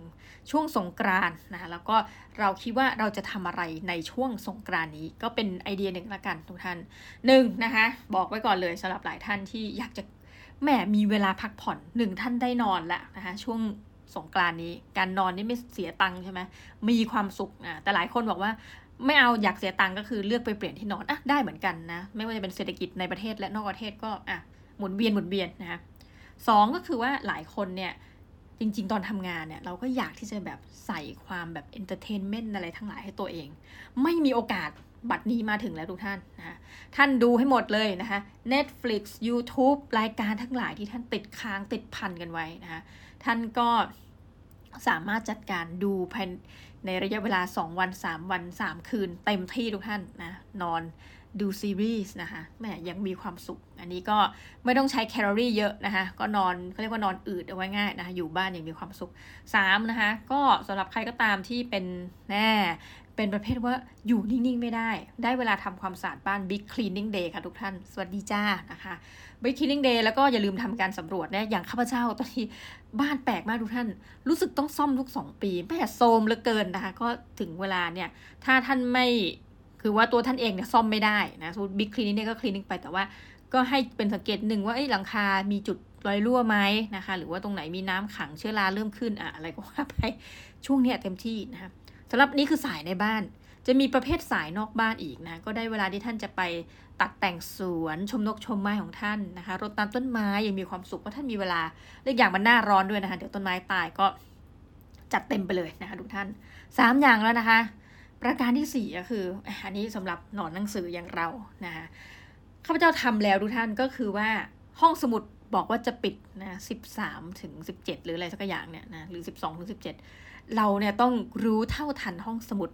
ช่วงสงกรานต์นะแล้วก็เราคิดว่าเราจะทำอะไรในช่วงสงกรานต์นี้ก็เป็นไอเดียหนึ่งละกันทุกท่านหนึ่งนะคะบอกไว้ก่อนเลยสำหรับหลายท่านที่อยากจะแหมมีเวลาพักผ่อนหนึ่งท่านได้นอนแล้วนะคะช่วงสงกรานต์นี้ การนอนนี่ไม่เสียตังค์ใช่ไหมมีความสุขนะแต่หลายคนบอกว่าไม่เอาอยากเสียตังค์ก็คือเลือกไปเปลี่ยนที่นอนอะได้เหมือนกันนะไม่ว่าจะเป็นเศรษฐกิจในประเทศและนอกประเทศก็อะหมุนเวียนหมุนเวียนนะคะสองก็คือว่าหลายคนเนี่ย จริง ๆ ตอนทำงานเนี่ยเราก็อยากที่จะแบบใส่ความแบบ entertainment อะไรทั้งหลายให้ตัวเอง ไม่มีโอกาสบัดนี้มาถึงแล้วทุกท่านนะท่านดูให้หมดเลยนะคะ Netflix YouTube รายการทั้งหลายที่ท่านติดค้างติดพันกันไว้นะคะท่านก็สามารถจัดการดูภายในระยะเวลา 2 วัน 3 วัน 3 คืน เต็มที่ทุกท่านนะนอน ดูซีรีส์นะคะแม่ยังมีความสุข อันนี้ก็ไม่ต้องใช้แคลอรี่เยอะนะคะ ก็นอนเขาเรียกว่านอนอืดเอาไว้ง่ายนะคะ อยู่บ้านยังมีความสุข 3 นะคะ ก็สำหรับใครก็ตามที่เป็นแน่เป็นประเภทว่าอยู่นิ่ง ๆ ไม่ได้ ได้เวลาทำความสะอาดบ้าน Big Cleaning Day ค่ะทุกท่าน สวัสดีจ้านะคะ Big Cleaning Day แล้วก็อย่าลืมทำการสำรวจเนี่ยอย่างข้าพเจ้าตอนนี้บ้านแปลกมากทุกท่าน รู้สึกต้องซ่อมทุก 2 ปีแม่โซมเหลือเกินนะคะ ก็ถึงเวลาเนี่ย ถ้าท่านไม่ คือว่าตัวท่านเองเนี่ยซ่อมไม่ได้นะสมมติบิ๊กคลีนิ่งเนี่ยก็คลีนิ่งไปแต่ว่าก็ให้เป็นสังเกตหนึ่งว่าไอ้หลังคา มีจุดรอยรั่วไหมนะคะ หรือว่าตรงไหนมีน้ำขังเชื้อราเริ่มขึ้นอะอะไรก็ว่าไปช่วงเนี้ยเต็มที่นะคะสำหรับนี้คือสายในบ้าน จะมีประเภทสายนอกบ้านอีกนะก็ได้เวลาที่ท่านจะไปตัดแต่งสวนชมนกชมไม้ของท่านนะคะรดน้ำต้นไม้ยังมีความสุขเพราะท่านมีเวลาเรื่องอย่างมันหน้าร้อนด้วยนะคะเดี๋ยวต้นไม้ตายก็จัดเต็มไปเลยนะคะทุกท่านสามอย่างแล้วนะคะ ประการที่สี่ก็คืออันนี้สำหรับหนอนหนังสืออย่างเรานะคะข้าพเจ้าทำแล้วทุกท่านก็คือว่าห้องสมุดบอกว่าจะปิดนะสิบสามถึงสิบเจ็ดหรืออะไรสักอย่างเนี่ยนะหรือสิบสองถึงสิบเจ็ดเราเนี่ยต้องรู้เท่าทันห้องสมุด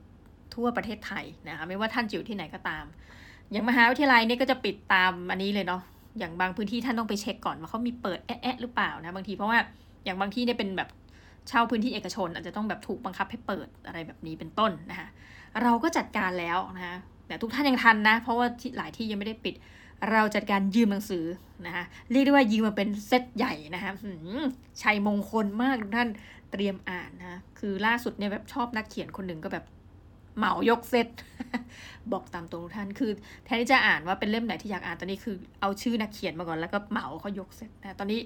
ทั่วประเทศไทยนะคะไม่ว่าท่านอยู่ที่ไหนก็ตาม อย่างมหาวิทยาลัยเนี่ยก็จะปิดตามอันนี้เลยเนาะอย่างบางพื้นที่ท่านต้องไปเช็คก่อนว่าเขามีเปิดแอะหรือเปล่านะบางทีเพราะว่าอย่างบางที่เนี่ยเป็นแบบเช่าพื้นที่เอกชน อาจจะต้องแบบถูกบังคับให้เปิดอะไรแบบนี้เป็นต้นนะคะ เราก็จัดการแล้วนะคะแต่ทุกท่านยังทันนะ เพราะว่าหลายที่ยังไม่ได้ปิด เราจัดการยืมหนังสือนะคะเรียกได้ว่ายืมมาเป็นเซตใหญ่นะคะชัยมงคลมากทุกท่านเตรียมอ่านนะคือล่าสุดเนี่ยแบบชอบนักเขียนคนหนึ่งก็แบบเหมายกเซตบอกตามตรงท่านคือแทนที่จะอ่านว่าเป็นเล่มไหนที่อยากอ่านตอนนี้คือเอาชื่อนักเขียนมาก่อนแล้วก็เหมาเขายกเซตนะตอนนี้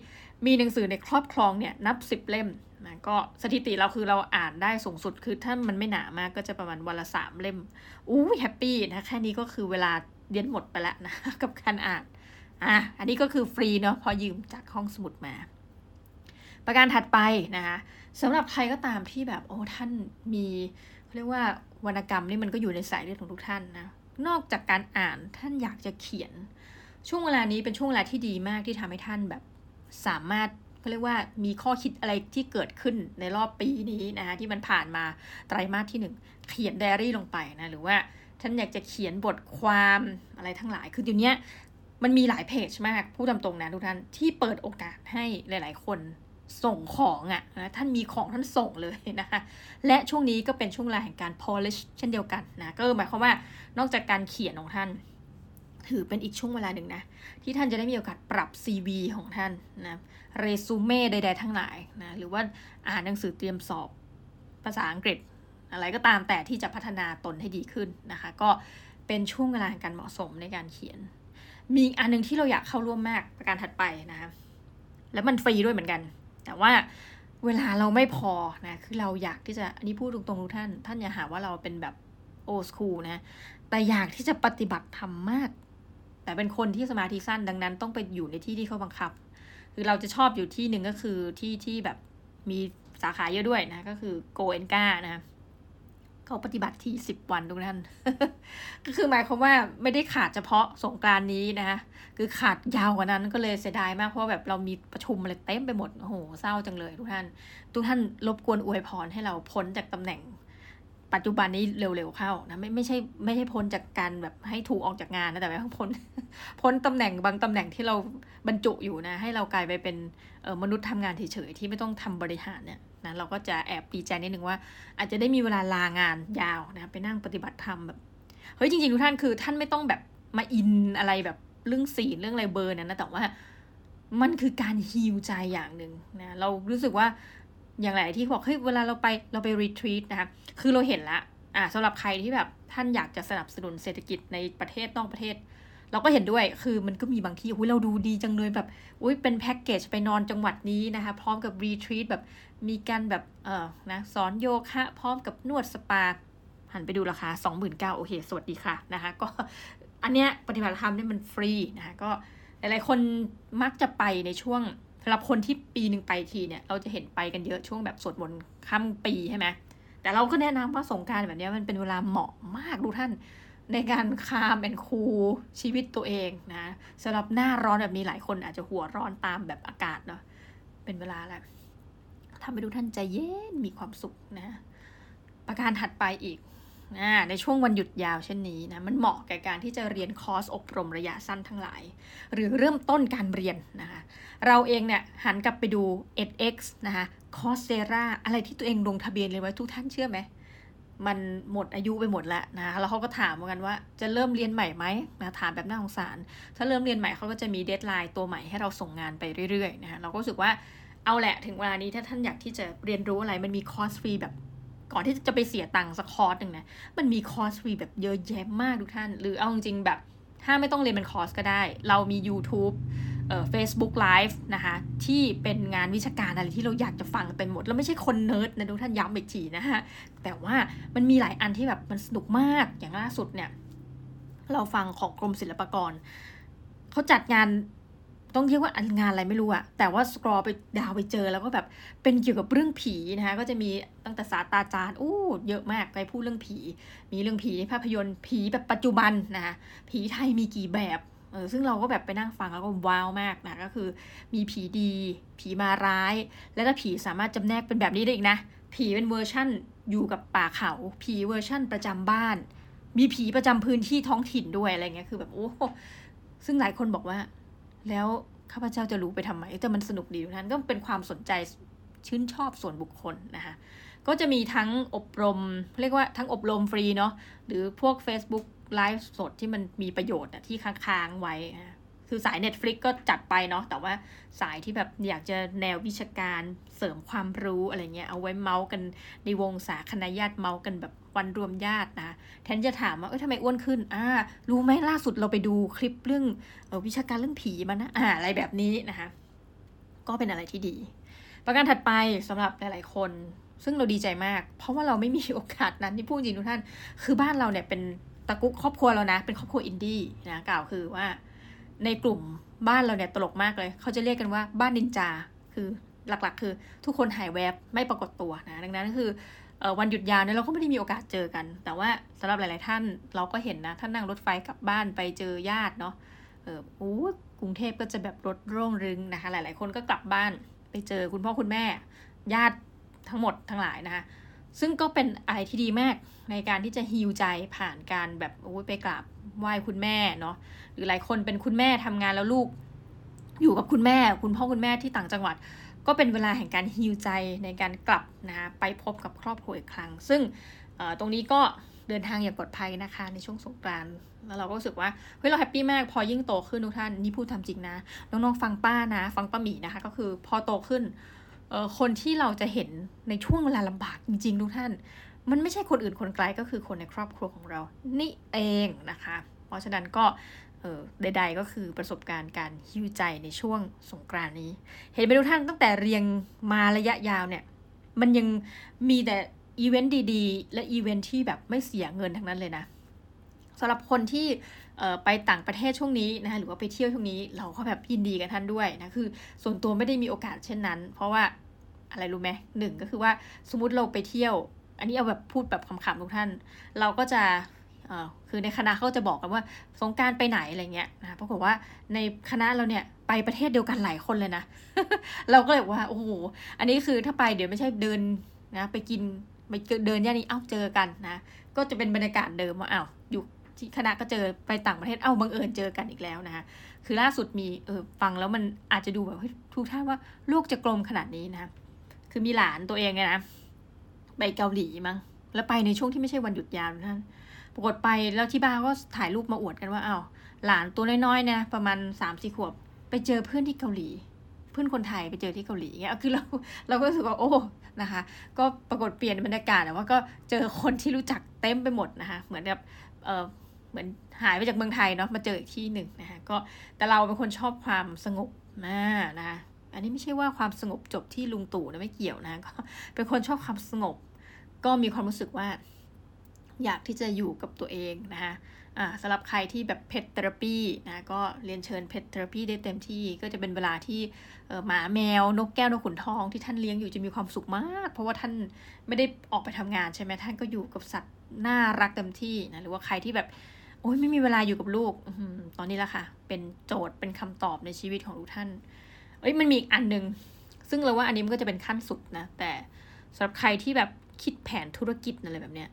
มีหนังสือในครอบครองเนี่ยนับสิบเล่ม นะก็สถิติเราคือเราอ่านได้สูงสุดคือถ้ามันไม่หนามากก็จะประมาณวันละสามเล่มอู้แฮปปี้นะแค่นี้ก็คือเวลาเรียนหมดไปแล้วนะกับการอ่านอะอันนี้ก็คือฟรีเนาะพอยืมจากห้องสมุดมา ประการถัดไปนะคะสำหรับใครก็ตามที่แบบโอ้ท่านมีเรียกว่าวรรณกรรมนี่มันก็อยู่ในสายเลือดของทุกท่านนะนอกจากการอ่านท่านอยากจะเขียน ช่วงเวลานี้เป็นช่วงเวลาที่ดีมากที่ทำให้ท่านแบบสามารถ เขาเรียกว่ามีข้อคิดอะไรที่เกิดขึ้นในรอบปีนี้นะคะที่มันผ่านมาไตรมาสที่หนึ่งเขียนไดอารี่ลงไปนะหรือว่าท่านอยากจะเขียนบทความอะไรทั้งหลายคือเดี๋ยวนี้ยมันมีหลายเพจมากพูดตามตรงนะทุกท่านที่เปิดโอกาสให้หลาย ๆ คนส่งของอะ่ะนะท่านมีของท่านส่งเลยนะคะและช่วงนี้ก็เป็นช่วงเวลาแห่งการ polish เช่นเดียวกันนะก็หมายความว่านอกจากการเขียนของท่าน ถือเป็นอีกช่วงเวลาหนึ่งนะที่ท่านจะได้มีโอกาสปรับ CV ของท่านนะ เรซูเม่ใด ๆ ทั้งหลายนะหรือว่าอ่านหนังสือเตรียมสอบภาษาอังกฤษ อะไรก็ตามแต่ที่จะพัฒนาตนให้ดีขึ้นนะคะ ก็เป็นช่วงเวลาการเหมาะสมในการเขียน มีอันนึงที่เราอยากเข้าร่วมมากประการถัดไปนะคะแล้วมันฟรีด้วยเหมือนกัน แต่ว่าเวลาเราไม่พอนะคือเราอยากที่จะอันนี้พูดตรงๆทุกท่าน ท่านอย่าหาว่าเราเป็นแบบโอสคูลนะแต่อยากที่จะปฏิบัติธรรมมาก แต่เป็นคนที่สมาธิสั้นดังนั้นต้องไปอยู่ในที่ที่เขาบังคับ คือเราจะชอบอยู่ที่หนึ่งก็คือที่ที่แบบมีสาขาเยอะด้วยนะ ก็คือโกเอนกานะเขาปฏิบัติที่สิบวันทุกท่าน ก็คือหมายความว่าไม่ได้ขาดเฉพาะสงกรานนี้นะ คือขาดยาวกว่านั้นก็เลยเสียดายมาก เพราะแบบเรามีประชุมอะไรเต็มไปหมด โอ้โห เศร้าจังเลยทุกท่าน ทุกท่านรบกวนอวยพรให้เราพ้นจากตำแหน่ง ปัจจุบันนี้เร็วๆเข้านะไม่ไม่ใช่ไม่ใช่พ้นจากการแบบให้ถูกออกจากงานนะแต่ว่าพ้นพ้นตำแหน่งบางตำแหน่งที่เราบรรจุอยู่นะ ให้เรากลายไปเป็นมนุษย์ทำงานเฉยๆที่ไม่ต้องทำบริหารเนี่ยนะเราก็จะแอบดีใจนิดนึงว่า อาจจะได้มีเวลาลางานยาวนะไปนั่งปฏิบัติธรรมแบบเฮ้ยจริงๆทุกท่านคือท่านไม่ต้องแบบมาอินอะไรแบบเรื่องศีลเรื่องอะไรเบอร์นะนะแต่ว่ามันคือการฮิวใจอย่างหนึ่งนะเรารู้สึกว่า อย่างไรที่บอกเฮ้ยเวลาเราไปเราไปรีทรีตนะคะคือเราเห็นละอ่าสำหรับใครที่แบบท่านอยากจะสนับสนุนเศรษฐกิจในประเทศนอกประเทศ เราก็เห็นด้วยคือมันก็มีบางที่อุ้ยเราดูดีจังเลยแบบอุ้ยเป็นแพ็กเกจไปนอนจังหวัดนี้นะคะ พร้อมกับรีทรีตแบบมีการแบบเออนะสอนโยคะ พร้อมกับนวดสปาหันไปดูราคา 29,000โอเค สวัสดีค่ะนะคะ ก็อันเนี้ยปฏิบัติธรรมเนี่ยมันฟรีนะคะก็หลายๆคนมักจะไปในช่วง สำหรับคนที่ปีหนึ่งไปทีเนี่ย เราจะเห็นไปกันเยอะช่วงแบบสวดมนต์ค่ำปีใช่ไหมแต่เราก็แนะนำว่าสงการแบบนี้มันเป็นเวลาเหมาะมากดูท่านในการคามเป็นครูชีวิตตัวเองนะสำหรับหน้าร้อนแบบนี้หลายคนอาจจะหัวร้อนตามแบบอากาศเนาะเป็นเวลาแหละทำให้ทุกท่านใจเย็นมีความสุขนะ ประการถัดไปอีก ในช่วงวันหยุดยาวเช่นนี้นะมันเหมาะแก่การที่จะเรียนคอร์สอบรมระยะสั้นทั้งหลาย หรือเริ่มต้นการเรียนนะคะเราเองเนี่ยหันกลับไปดู edX นะคะคอร์สเซราอะไรที่ตัวเองลงทะเบียนเลยไว้ทุกท่านเชื่อไหมมันหมดอายุไปหมดแล้วนะแล้วเขาก็ถามเหมือนกันว่าจะเริ่มเรียนใหม่ไหมนะถามแบบน่าสงสาร ถ้าเริ่มเรียนใหม่เขาก็จะมี deadline ตัวใหม่ให้เราส่งงานไปเรื่อยๆนะคะเราก็รู้สึกว่าเอาแหละถึงเวลานี้ถ้าท่านอยากที่จะเรียนรู้อะไรมันมีคอร์สฟรีแบบ ก่อนที่จะไปเสียตังค์สักคอร์สหนึ่งนะ มันมีคอร์สฟรีแบบเยอะแยะมากทุกท่าน หรือเอาจริงๆแบบ ถ้าไม่ต้องเรียนเป็นคอร์สก็ได้ เรามี YouTube เอ่อ Facebook Live นะคะ ที่เป็นงานวิชาการอะไรที่เราอยากจะฟังเต็มหมด แล้วไม่ใช่คนเนิร์ดนะทุกท่านย้ำอีกทีนะฮะแต่ว่ามันมีหลายอันที่แบบมันสนุกมากอย่างล่าสุดเนี่ย เราฟังของกรมศิลปากรเขาจัดงาน ต้องเรียกว่างานอะไรไม่รู้อะแต่ว่าสครอไปดาวไปเจอแล้วก็แบบเป็นเกี่ยวกับเรื่องผีนะคะก็จะมีตั้งแต่ศาสตราจารย์อู้เยอะมากไปพูดเรื่องผี มีเรื่องผีภาพยนตร์ผีแบบปัจจุบันนะคะผีไทยมีกี่แบบเออซึ่งเราก็แบบไปนั่งฟังแล้วก็ว้าวมากนะก็คือมีผีดี ผีมาร้าย แล้วถ้าผีสามารถจำแนกเป็นแบบนี้ได้อีกนะ ผีเป็นเวอร์ชั่นอยู่กับป่าเขา ผีเวอร์ชั่นประจำบ้าน มีผีประจำพื้นที่ท้องถิ่นด้วยอะไรเงี้ยคือแบบโอ้ซึ่งหลายคนบอกว่า แล้วข้าพเจ้าจะรู้ไปทำไมแต่มันสนุกดีทุกท่านก็เป็นความสนใจชื่นชอบส่วนบุคคลนะคะก็จะมีทั้งอบรม เรียกว่าทั้งอบรมฟรีเนาะหรือพวก Facebook ไลฟ์สดที่มันมีประโยชน์ที่ค้างๆไว้ คือสาย Netflix ก็จัดไปเนาะแต่ว่าสายที่แบบอยากจะแนววิชาการเสริมความรู้อะไรเงี้ยเอาไว้เมาส์กันในวงสาคณะญาติเมาส์กันแบบวันรวมญาตินะแทนจะถามว่าเอ้ยทำไมอ้วนขึ้นอ่ารู้ไหมล่าสุดเราไปดูคลิปเรื่องออวิชาการเรื่องผีมานะอ่าอะไรแบบนี้นะคะก็เป็นอะไรที่ดี ประการถัดไปสำหรับหลาย ๆ คน ซึ่งเราดีใจมาก เพราะว่าเราไม่มีโอกาสนั้นที่พูดจริงทุกท่าน คือบ้านเราเนี่ยเป็นตระกูลครอบครัวเรานะ เป็นครอบครัวอินดี้นะกล่าวคือว่า ในกลุ่มบ้านเราเนี่ยตลกมากเลย เขาจะเรียกกันว่าบ้านนินจา คือหลักๆ คือทุกคนหายแวบไม่ปรากฏตัวนะ ดังนั้นคือวันหยุดยาวเนี่ยเราก็ไม่ได้มีโอกาสเจอกัน แต่ว่าสำหรับหลาย ๆ ท่านเราก็เห็นนะ ท่านนั่งรถไฟกลับบ้านไปเจอญาติเนาะ เออโอ้กรุงเทพก็จะแบบรถโล่งกริ๊งนะคะ หลาย ๆ คนก็กลับบ้านไปเจอคุณพ่อคุณแม่ ญาติทั้งหมดทั้งหลายนะคะ ซึ่งก็เป็นอะไรที่ดีมากในการที่จะฮิวใจผ่านการแบบโอ้ไปกราบ ไหว้คุณแม่เนาะหรือหลายคนเป็นคุณแม่ทำงานแล้วลูก อยู่กับคุณแม่ คุณพ่อคุณแม่ที่ต่างจังหวัด ก็เป็นเวลาแห่งการฮิวใจในการกลับนะคะไปพบกับครอบครัวอีกครั้ง ซึ่งตรงนี้ก็เดินทางอย่างปลอดภัยนะคะในช่วงสงกรานต์แล้วเราก็รู้สึกว่าเฮ้ยเราแฮปปี้มากพอยิ่งโตขึ้นทุกท่านนี่พูดทำจริงนะน้องๆฟังป้านะ ฟังป้าหมีนะคะ ก็คือพอโตขึ้นคนที่เราจะเห็นในช่วงเวลาลำบากจริงๆทุกท่าน มันไม่ใช่คนอื่นคนไกลก็คือคนในครอบครัวของเรา นี่เองนะคะ เพราะฉะนั้นก็ใด ๆ ก็คือประสบการณ์การ heal ใจในช่วงสงกรานต์นี้ เห็นไปทุกท่านตั้งแต่เรียงมาระยะยาวเนี่ย มันยังมีแต่อีเวนต์ดีๆ และอีเวนต์ที่แบบไม่เสียเงินทั้งนั้นเลยนะสำหรับคนที่ไปต่างประเทศช่วงนี้นะคะหรือว่าไปเที่ยวช่วงนี้เราก็แบบยินดีกับท่านด้วยนะคือ ส่วนตัวไม่ได้มีโอกาสเช่นนั้น เพราะว่าอะไรรู้ไหมหนึ่งก็คือว่าสมมติเราไปเที่ยว อันนี้เอาแบบพูดแบบขำๆทุกท่าน เราก็จะคือในคณะเขาจะบอกกันว่าสงการไปไหนอะไรเงี้ยนะปรากฏว่าในคณะเราเนี่ยไปประเทศเดียวกันหลายคนเลยนะ เราก็เลยว่าโอ้โหอันนี้คือถ้าไปเดี๋ยวไม่ใช่เดินนะไปกินไปเดินย่านนี้เอ้าเจอกันนะก็จะเป็นบรรยากาศเดิมว่าอ้าวอยู่ที่คณะก็เจอไปต่างประเทศเอ้าบังเอิญเจอกันอีกแล้วนะคะคือล่าสุดมีเออฟังแล้วมันอาจจะดูแบบทุกท่านว่าโลกจะกลมขนาดนี้นะคือมีหลานตัวเองเนี่ยนะ ไปเกาหลีมั้งแล้วไปในช่วงที่ไม่ใช่วันหยุดยาวท่านปรากฏไปแล้วที่บ้านก็ถ่ายรูปมาอวดกันว่าเอา้าหลานตัวน้อยๆนะประมาณสามสี่ขวบ ไปเจอเพื่อนที่เกาหลี เพื่อนคนไทยไปเจอที่เกาหลีเงี้ยคือเราเราก็รู้สึกว่าโอ้นะคะ ก็ปรากฏเปลี่ยนบรรยากาศแต่ว่าก็เจอคนที่รู้จักเต็มไปหมดนะคะเหมือนแบบเออเหมือนหายไปจากเมืองไทยเนาะมาเจออีกที่หนึ่งนะคะก็แต่เราเป็นคนชอบความสงบมากนะคะอันนี้ไม่ใช่ว่าความสงบจบที่ลุงตู่นะไม่เกี่ยวนะก็เป็นคนชอบความสงบ ก็มีความรู้สึกว่า อยากที่จะอยู่กับตัวเองนะคะอ่าสำหรับใครที่แบบเพ t เทอราปีนะก็เรียนเชิญเพ t เทอราปีได้เต็มที่ก็จะเป็นเวลาที่หมาแมวนกแก้วนกขุนทองที่ท่านเลี้ยงอยู่จะมีความสุขมาก เพราะว่าท่านไม่ได้ออกไปทำงานใช่ไหมท่านก็อยู่กับสัตว์น่ารักเต็มที่นะหรือว่าใครที่แบบโอ้ยไม่มีเวลาอยู่กับลูกอตอนนี้ละค่ะ เป็นโจทย์เป็นคำตอบในชีวิตของทุกท่าน เอ้ยมันมีอีกอันหนึ่งซึ่งเราว่าอันนี้มันก็จะเป็นขั้นสุดนะแต่สำหรับใครที่แบบ คิดแผนธุรกิจอะไรแบบเนี้ย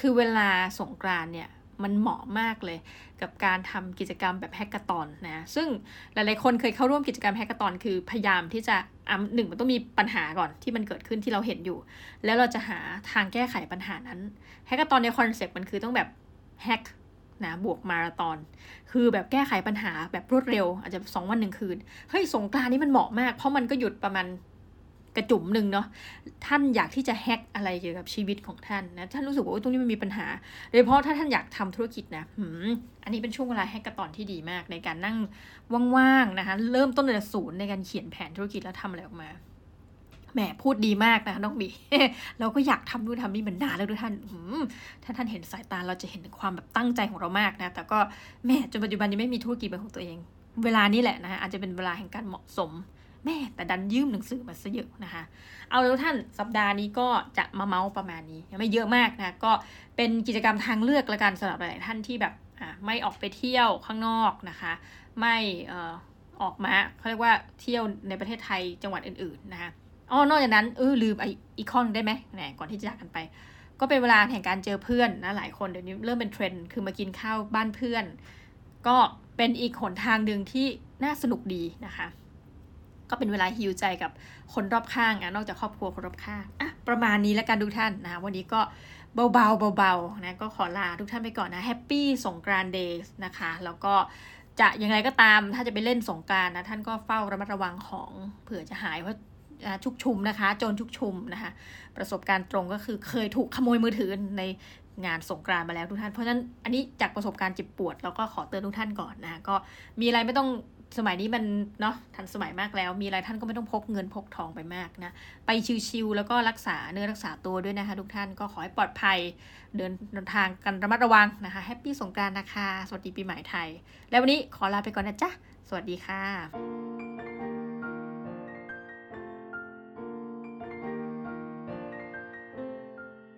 คือเวลาสงกรานต์เนี่ยมันเหมาะมากเลยกับการทำกิจกรรมแบบ hackathon นะ ซึ่งหลายๆคนเคยเข้าร่วมกิจกรรม hackathon คือพยายามที่จะอ่าหนึ่งมันต้องมีปัญหาก่อนที่มันเกิดขึ้นที่เราเห็นอยู่ แล้วเราจะหาทางแก้ไขปัญหานั้น hackathon ใน concept มันคือต้องแบบ hack นะบวกมาราตอน คือแบบแก้ไขปัญหาแบบรวดเร็ว อาจจะสองวันหนึ่งคืน เฮ้ย สงกรานนี้มันเหมาะมาก เพราะมันก็หยุดประมาณ กระจุ่มหนึ่งเนาะท่านอยากที่จะแฮกอะไรเกี่ยวกับชีวิตของท่านนะท่านรู้สึกว่าตรงนี้มันมีปัญหาโดยเฉพาะถ้าท่านอยากทำธุรกิจนะอันนี้เป็นช่วงเวลาแฮกกระตอนที่ดีมาก ในการนั่งว่างๆนะคะเริ่มต้นจากศูนย์ในการเขียนแผนธุรกิจแล้วทำอะไรออกมาแหมพูดดีมากนะน้องบีเราก็อยากทำนู่นทำนี่เหมือนนานแล้วด้วยท่านถ้าท่านเห็นสายตาเราจะเห็นความแบบตั้งใจของเรามากนะ แต่ก็แม่จนปัจจุบันยังไม่มีธุรกิจเป็นของตัวเอง เวลานี้แหละนะะอาจจะเป็นเวลาแห่งการเหมาะสม แม่แต่ดันยืมหนังสือมาซะเยอะนะคะ เอาแล้วท่านสัปดาห์นี้ก็จะมาเมาส์ประมาณนี้ไม่เยอะมากนะก็เป็นกิจกรรมทางเลือกละกันสำหรับหลายท่านที่แบบไม่ออกไปเที่ยวข้างนอกนะคะ ไม่ออออกมาเขาเรียกว่าเที่ยวในประเทศไทยจังหวัดอื่นๆนะคะอ๋อนอกจากนั้นเออลืมไออีคอนได้ไหมแหนก่อนที่จะจากกันไป ก็เป็นเวลาแห่งการเจอเพื่อนนะหลายคนเดี๋ยวนี้เริ่มเป็นเทรนด์คือมากินข้าวบ้านเพื่อน ก็เป็นอีกหนทางหนึ่งที่น่าสนุกดีนะคะ ก็เป็นเวลาฮิวใจกับคนรอบข้างอะนอกจากครอบครัวคนรอบข้างอะประมาณนี้แล้วกันทุกท่านนะวันนี้ก็เบาๆเบาๆนะก็ขอลาทุกท่านไปก่อนนะ happy สงกรานต์ day นะคะแล้วก็จะยังไงก็ตามถ้าจะไปเล่นสงกรานต์นะท่านก็เฝ้าระมัดระวังของเผื่อจะหายเพราะชุกชุมนะคะโจรชุกชุมนะคะประสบการณ์ตรงก็คือเคยถูกขโมยมือถือในงานสงกรานต์มาแล้วทุกท่านเพราะฉะนั้นอันนี้จากประสบการณ์เจ็บปวด แล้วก็ขอเตือนทุกท่านก่อนนะก็มีอะไรไม่ต้อง สมัยนี้มันเนาะทันสมัยมากแล้ว มีอะไรท่านก็ไม่ต้องพกเงินพกทองไปมากนะ ไป chill ๆแล้วก็รักษาเนื้อรักษาตัวด้วยนะคะทุกท่านก็ขอให้ปลอดภัยเดินทางกันระมัดระวังนะคะ happy สงกรานต์นะคะ สวัสดีปีใหม่ไทย แล้ววันนี้ขอลาไปก่อนนะจ๊ะ สวัสดีค่ะ